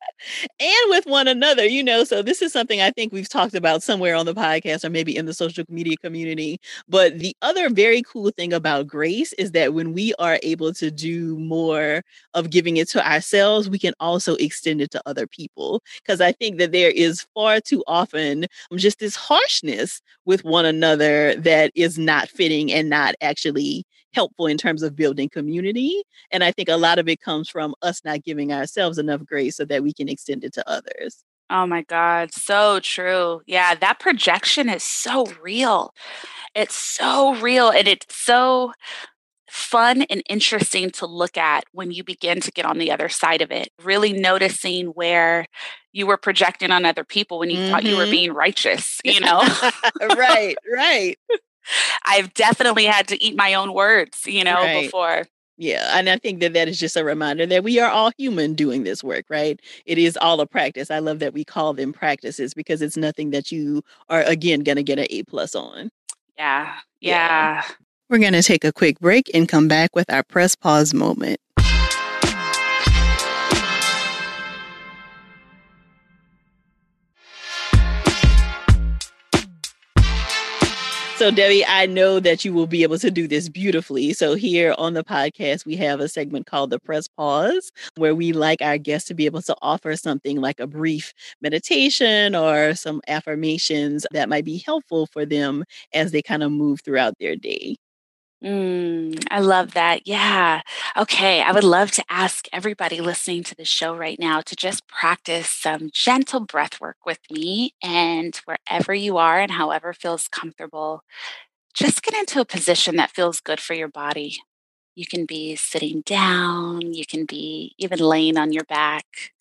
and with one another, you know. So, this is something I think we've talked about somewhere on the podcast or maybe in the social media community. But the other very cool thing about grace is that when we are able to do more of giving it to ourselves, we can also extend it to other people. Because I think that there is far too often um, just this harshness with one another that is not fitting and not actually helpful in terms of building community. And I think a lot of it comes from us not giving ourselves enough grace so that we can extend it to others. Oh my God, so true. Yeah, that projection is so real. It's so real and it's so fun and interesting to look at when you begin to get on the other side of it, really noticing where you were projecting on other people when you mm-hmm. thought you were mm-hmm. being righteous, you know? right, right. I've definitely had to eat my own words, you know, right. before. Yeah, and I think that that is just a reminder that we are all human doing this work, right? It is all a practice. I love that we call them practices because it's nothing that you are again going to get an A plus on. Yeah, yeah. Yeah. We're going to take a quick break and come back with our press pause moment. So, Devi, I know that you will be able to do this beautifully. So, here on the podcast, we have a segment called the Press Pause, where we like our guests to be able to offer something like a brief meditation or some affirmations that might be helpful for them as they kind of move throughout their day. Mm, I love that. Yeah. Okay. I would love to ask everybody listening to the show right now to just practice some gentle breath work with me. And wherever you are and however feels comfortable, just get into a position that feels good for your body. You can be sitting down, you can be even laying on your back,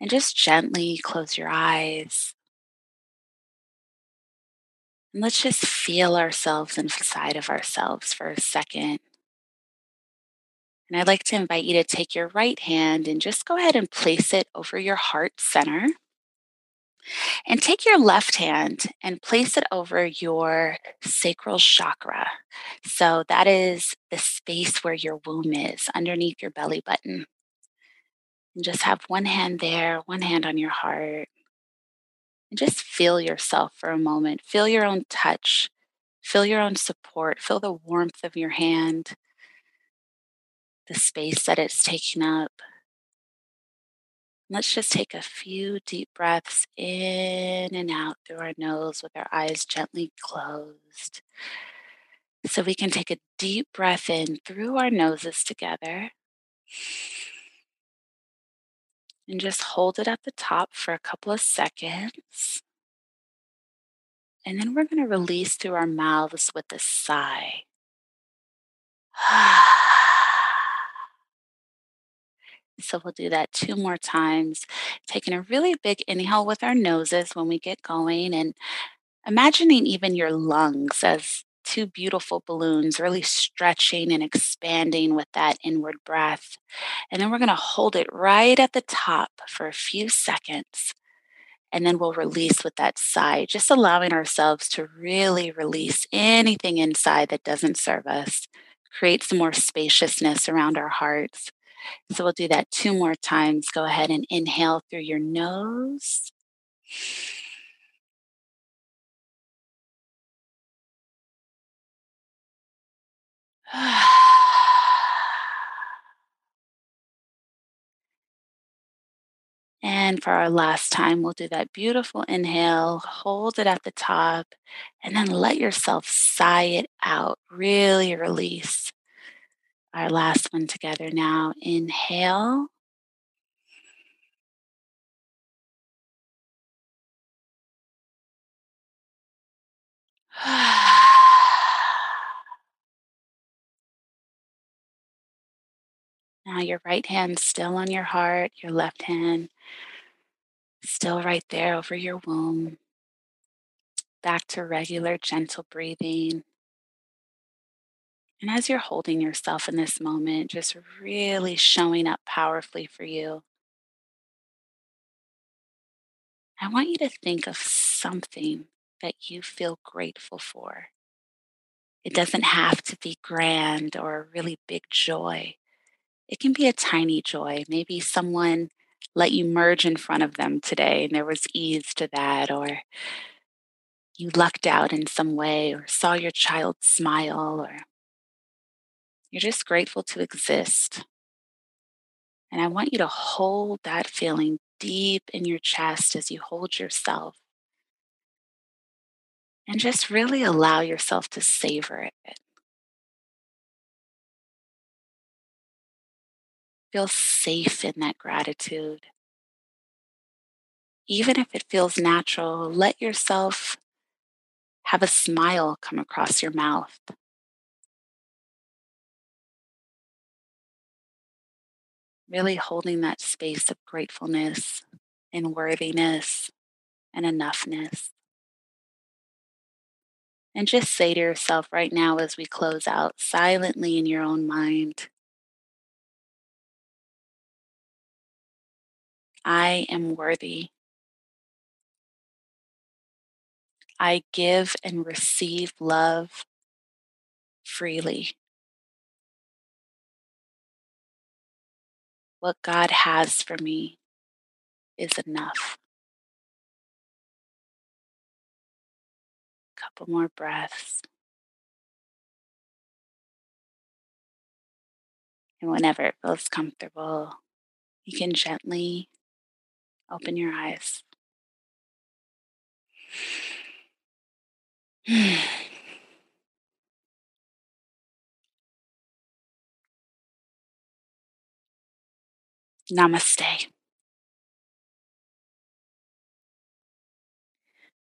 and just gently close your eyes. And let's just feel ourselves inside of ourselves for a second. And I'd like to invite you to take your right hand and just go ahead and place it over your heart center. And take your left hand and place it over your sacral chakra. So that is the space where your womb is, underneath your belly button. And just have one hand there, one hand on your heart. And just feel yourself for a moment. Feel your own touch. Feel your own support. Feel the warmth of your hand, the space that it's taking up. Let's just take a few deep breaths in and out through our nose with our eyes gently closed. So we can take a deep breath in through our noses together. And just hold it at the top for a couple of seconds. And then we're going to release through our mouths with a sigh. So we'll do that two more times, taking a really big inhale with our noses when we get going and imagining even your lungs as two beautiful balloons, really stretching and expanding with that inward breath. And then we're going to hold it right at the top for a few seconds. And then we'll release with that sigh, just allowing ourselves to really release anything inside that doesn't serve us, create some more spaciousness around our hearts. So we'll do that two more times. Go ahead and inhale through your nose. And for our last time, we'll do that beautiful inhale, hold it at the top, and then let yourself sigh it out. Really release. Our last one together now. Inhale. Now, your right hand still on your heart, your left hand still right there over your womb. Back to regular, gentle breathing. And as you're holding yourself in this moment, just really showing up powerfully for you, I want you to think of something that you feel grateful for. It doesn't have to be grand or a really big joy. It can be a tiny joy. Maybe someone let you merge in front of them today and there was ease to that, or you lucked out in some way, or saw your child smile, or you're just grateful to exist. And I want you to hold that feeling deep in your chest as you hold yourself. And just really allow yourself to savor it. Feel safe in that gratitude. Even if it feels natural, let yourself have a smile come across your mouth. Really holding that space of gratefulness and worthiness and enoughness. And just say to yourself right now as we close out silently in your own mind I am worthy. I give and receive love freely. What God has for me is enough. Couple more breaths. And whenever it feels comfortable, you can gently Open your eyes. Namaste.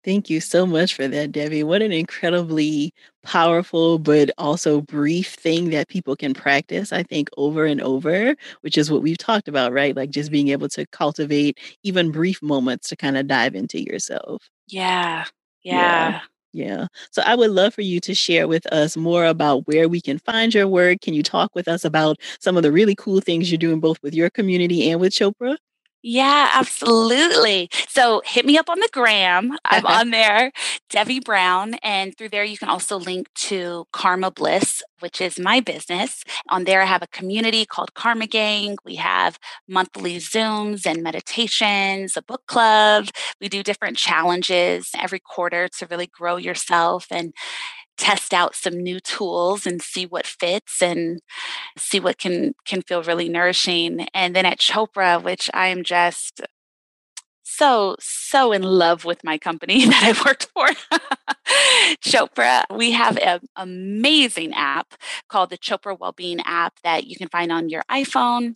Thank you so much for that, Devi. What an incredibly powerful, but also brief thing that people can practice, I think, over and over, which is what we've talked about, right? Like just being able to cultivate even brief moments to kind of dive into yourself. Yeah. Yeah. Yeah. So I would love for you to share with us more about where we can find your work. Can you talk with us about some of the really cool things you're doing both with your community and with Chopra? Yeah, absolutely. So hit me up on the gram. I'm uh-huh. on there, Devi Brown. And through there, you can also link to Karma Bliss, which is my business. On there, I have a community called Karma Gang. We have monthly Zooms and meditations, a book club. We do different challenges every quarter to really grow yourself. And test out some new tools and see what fits and see what can can feel really nourishing. And then at Chopra, which I am just so, so in love with my company that I worked for, Chopra. We have an amazing app called the Chopra Wellbeing app that you can find on your iPhone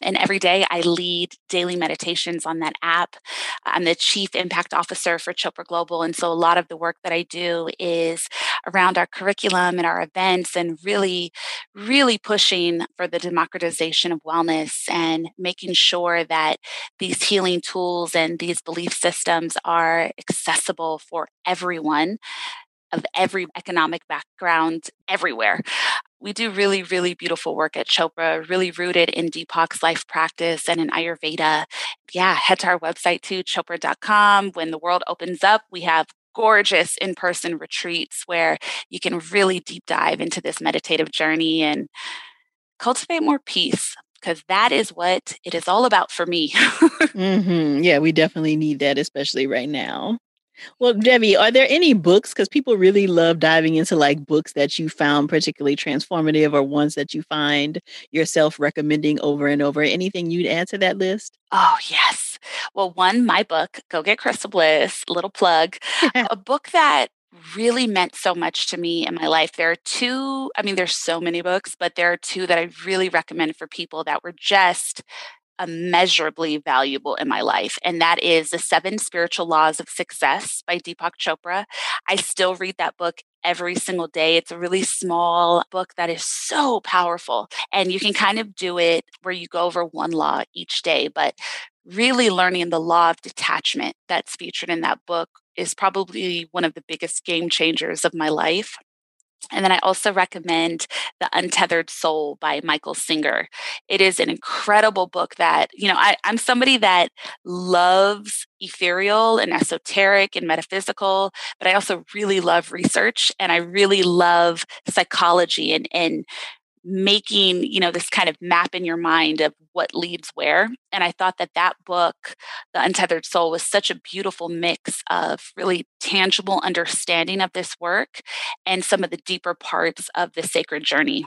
and every day I lead daily meditations on that app. I'm the chief impact officer for Chopra Global. And so a lot of the work that I do is around our curriculum and our events and really, really pushing for the democratization of wellness and making sure that these healing tools and these belief systems are accessible for everyone of every economic background everywhere. We do really, really beautiful work at Chopra, really rooted in Deepak's life practice and in Ayurveda. Yeah, head to our website too, chopra.com. When the world opens up, we have gorgeous in person retreats where you can really deep dive into this meditative journey and cultivate more peace because that is what it is all about for me. mm-hmm. Yeah, we definitely need that, especially right now. Well, Devi, are there any books? Because people really love diving into like books that you found particularly transformative or ones that you find yourself recommending over and over. Anything you'd add to that list? Oh, yes. Well, one, my book, Go Get Crystal Bliss, little plug, a book that really meant so much to me in my life. There are two, I mean, there's so many books, but there are two that I really recommend for people that were just immeasurably valuable in my life. And that is The Seven Spiritual Laws of Success by Deepak Chopra. I still read that book every single day. It's a really small book that is so powerful. And you can kind of do it where you go over one law each day, but really learning the law of detachment that's featured in that book is probably one of the biggest game changers of my life. And then I also recommend The Untethered Soul by Michael Singer. It is an incredible book that, you know, I, am somebody that loves ethereal and esoteric and metaphysical, but I also really love research and I really love psychology and, and making you know this kind of map in your mind of what leads where and i thought that that book the untethered soul was such a beautiful mix of really tangible understanding of this work and some of the deeper parts of the sacred journey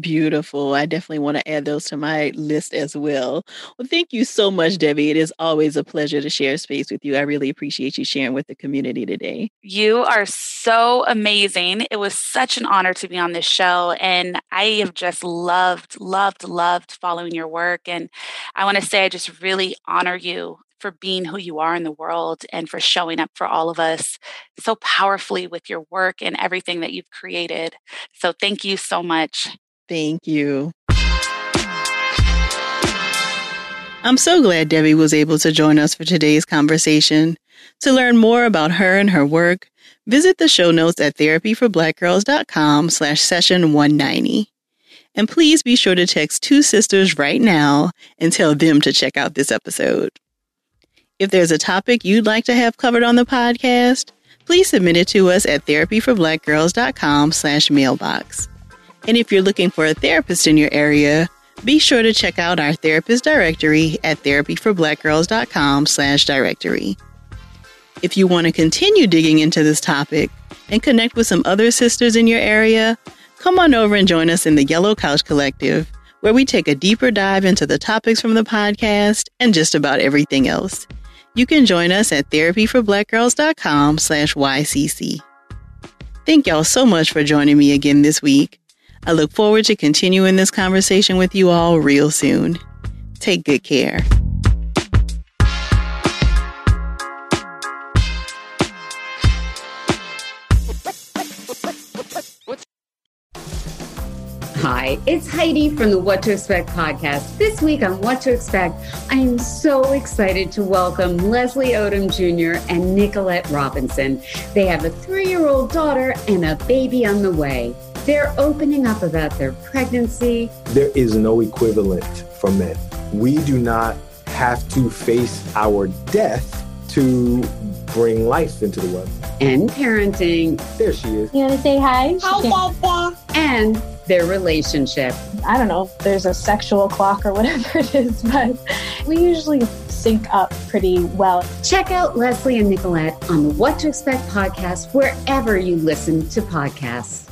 Beautiful. I definitely want to add those to my list as well. Well, thank you so much, Devi. It is always a pleasure to share space with you. I really appreciate you sharing with the community today. You are so amazing. It was such an honor to be on this show. And I have just loved, loved, loved following your work. And I want to say, I just really honor you for being who you are in the world and for showing up for all of us so powerfully with your work and everything that you've created. So, thank you so much. Thank you. I'm so glad Devi was able to join us for today's conversation. To learn more about her and her work, visit the show notes at therapyforblackgirls.com slash session 190. And please be sure to text two sisters right now and tell them to check out this episode. If there's a topic you'd like to have covered on the podcast, please submit it to us at therapyforblackgirls.com slash mailbox. And if you're looking for a therapist in your area, be sure to check out our therapist directory at therapyforblackgirls.com slash directory. If you want to continue digging into this topic and connect with some other sisters in your area, come on over and join us in the Yellow Couch Collective, where we take a deeper dive into the topics from the podcast and just about everything else. You can join us at therapyforblackgirls.com slash YCC. Thank y'all so much for joining me again this week. I look forward to continuing this conversation with you all real soon. Take good care. Hi, it's Heidi from the What to Expect podcast. This week on What to Expect, I am so excited to welcome Leslie Odom Jr. and Nicolette Robinson. They have a three year old daughter and a baby on the way. They're opening up about their pregnancy. There is no equivalent for men. We do not have to face our death to bring life into the world. And parenting. There she is. You want to say hi? Hi, Dada. And their relationship. I don't know if there's a sexual clock or whatever it is, but we usually sync up pretty well. Check out Leslie and Nicolette on the What to Expect podcast wherever you listen to podcasts.